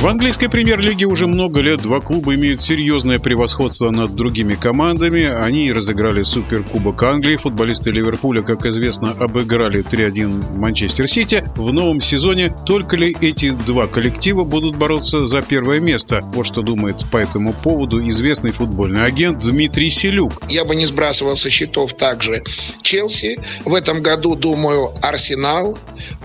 В английской премьер-лиге уже много лет два клуба имеют серьезное превосходство над другими командами. Они разыграли Суперкубок Англии. Футболисты Ливерпуля, как известно, обыграли 3-1 Манчестер Сити. В новом сезоне только ли эти два коллектива будут бороться за первое место? Вот что думает по этому поводу известный футбольный агент Дмитрий Селюк. Я бы не сбрасывал со счетов также Челси. В этом году, думаю, Арсенал,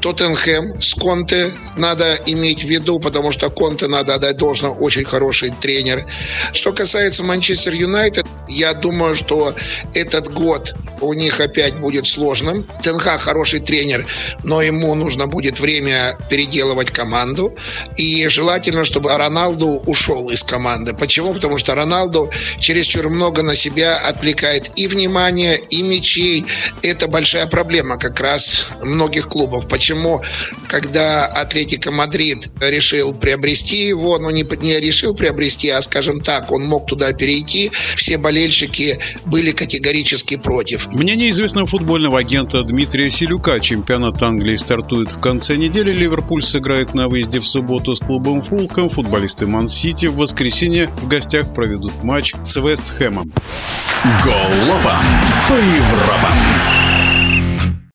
Тоттенхэм с Конте надо иметь в виду, потому что Конте, надо отдать должное, очень хороший тренер. Что касается Манчестер Юнайтед, я думаю, что этот год у них опять будет сложным. Тенха хороший тренер, но ему нужно будет время переделывать команду. И желательно, чтобы Роналду ушел из команды. Почему? Потому что Роналду чересчур много на себя отвлекает и внимание, и мячей. Это большая проблема как раз многих клубов. Почему, когда Атлетико Мадрид решил приобрести его, ну не, не решил приобрести, а, скажем так, он мог туда перейти, все болельщики были категорически против. Мнение известного футбольного агента Дмитрия Селюка. Чемпионат Англии стартует в конце недели. Ливерпуль сыграет на выезде в субботу с клубом Фулхэм. Футболисты Ман-Сити в воскресенье в гостях проведут матч с Вест Хэмом. Голопом по.